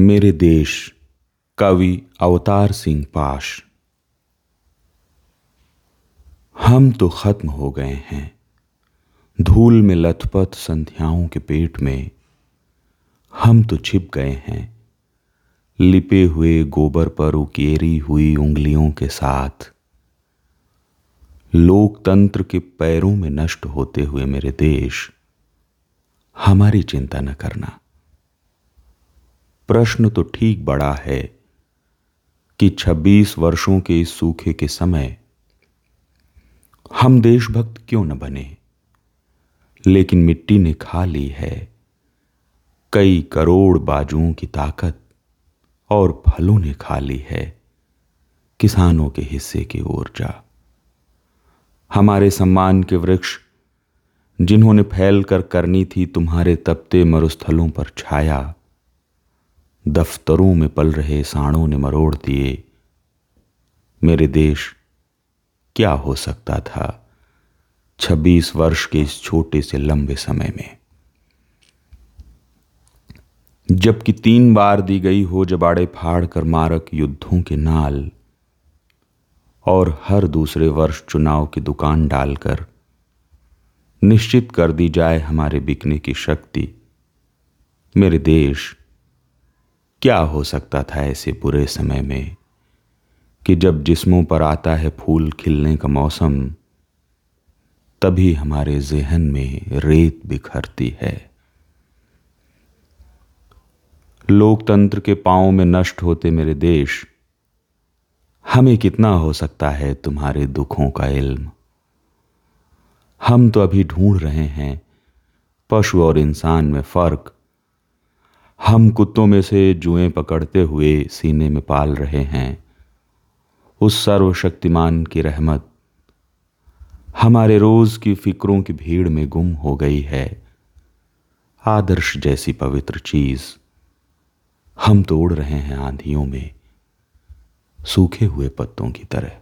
मेरे देश, कवि अवतार सिंह पाश। हम तो खत्म हो गए हैं। धूल में लथपथ संध्याओं के पेट में। हम तो छिप गए हैं। लिपे हुए गोबर पर उकेरी हुई उंगलियों के साथ। लोकतंत्र के पैरों में नष्ट होते हुए मेरे देश। हमारी चिंता न करना। प्रश्न तो ठीक बड़ा है कि 26 वर्षों के इस सूखे के समय हम देशभक्त क्यों न बने? लेकिन मिट्टी ने खा ली है। कई करोड़ बाजुओं की ताकत और फलों ने खा ली है किसानों के हिस्से की ऊर्जा। हमारे सम्मान के वृक्ष जिन्होंने फैल कर करनी थी तुम्हारे तपते मरुस्थलों पर छाया दफ्तरों में पल रहे साणों ने मरोड़ दिए। मेरे देश क्या हो सकता था छब्बीस वर्ष के इस छोटे से लंबे समय में? जबकि तीन बार दी गई हो जबाड़े फाड़ कर मारक युद्धों के नाल और हर दूसरे वर्ष चुनाव की दुकान डालकर निश्चित कर दी जाए हमारे बिकने की शक्ति। मेरे देश क्या हो सकता था ऐसे बुरे समय में कि जब जिस्मों पर आता है फूल खिलने का मौसम, तभी हमारे जहन में रेत बिखरती है। लोकतंत्र के पाँव में नष्ट होते मेरे देश, हमें कितना हो सकता है तुम्हारे दुखों का इल्म? हम तो अभी ढूंढ रहे हैं, पशु और इंसान में फ़र्क हम कुत्तों में से जुएँ पकड़ते हुए सीने में पाल रहे हैं। उस सर्वशक्तिमान की रहमत हमारे रोज की फिक्रों की भीड़ में गुम हो गई है। आदर्श जैसी पवित्र चीज़ हम तोड़ रहे हैं आंधियों में, सूखे हुए पत्तों की तरह।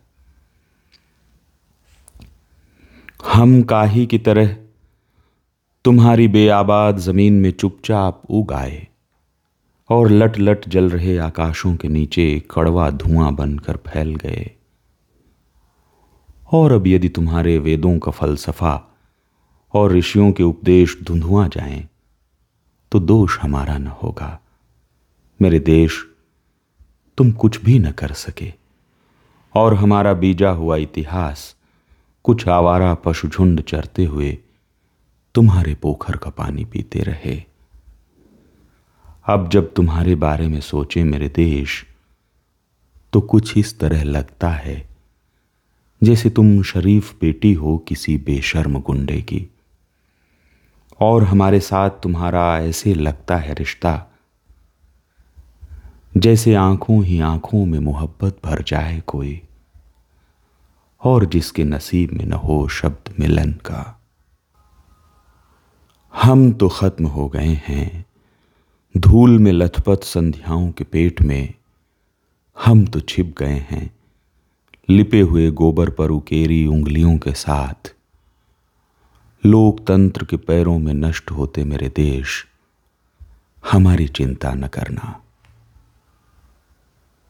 हम काही की तरह तुम्हारी बेआबाद ज़मीन में चुपचाप उगाए और लट लट जल रहे आकाशों के नीचे कड़वा धुआँ बनकर फैल गए। और अब यदि तुम्हारे वेदों का फलसफा और ऋषियों के उपदेश धुंधुआ जाएँ तो दोष हमारा न होगा। मेरे देश, तुम कुछ भी न कर सके। और हमारा बीजा हुआ इतिहास, कुछ आवारा पशुझुंड चरते हुए तुम्हारे पोखर का पानी पीते रहे। अब जब तुम्हारे बारे में सोचे मेरे देश तो कुछ इस तरह लगता है, जैसे तुम शरीफ बेटी हो किसी बेशर्म गुंडे की। और हमारे साथ तुम्हारा ऐसे लगता है रिश्ता, जैसे आँखों ही आँखों में मोहब्बत भर जाए कोई, और जिसके नसीब में न हो शब्द मिलन का। हम तो खत्म हो गए हैं। धूल में लथपथ संध्याओं के पेट में हम तो छिप गए हैं, लिपे हुए गोबर पर उकेरी उंगलियों के साथ। लोकतंत्र के पैरों में नष्ट होते मेरे देश, हमारी चिंता न करना।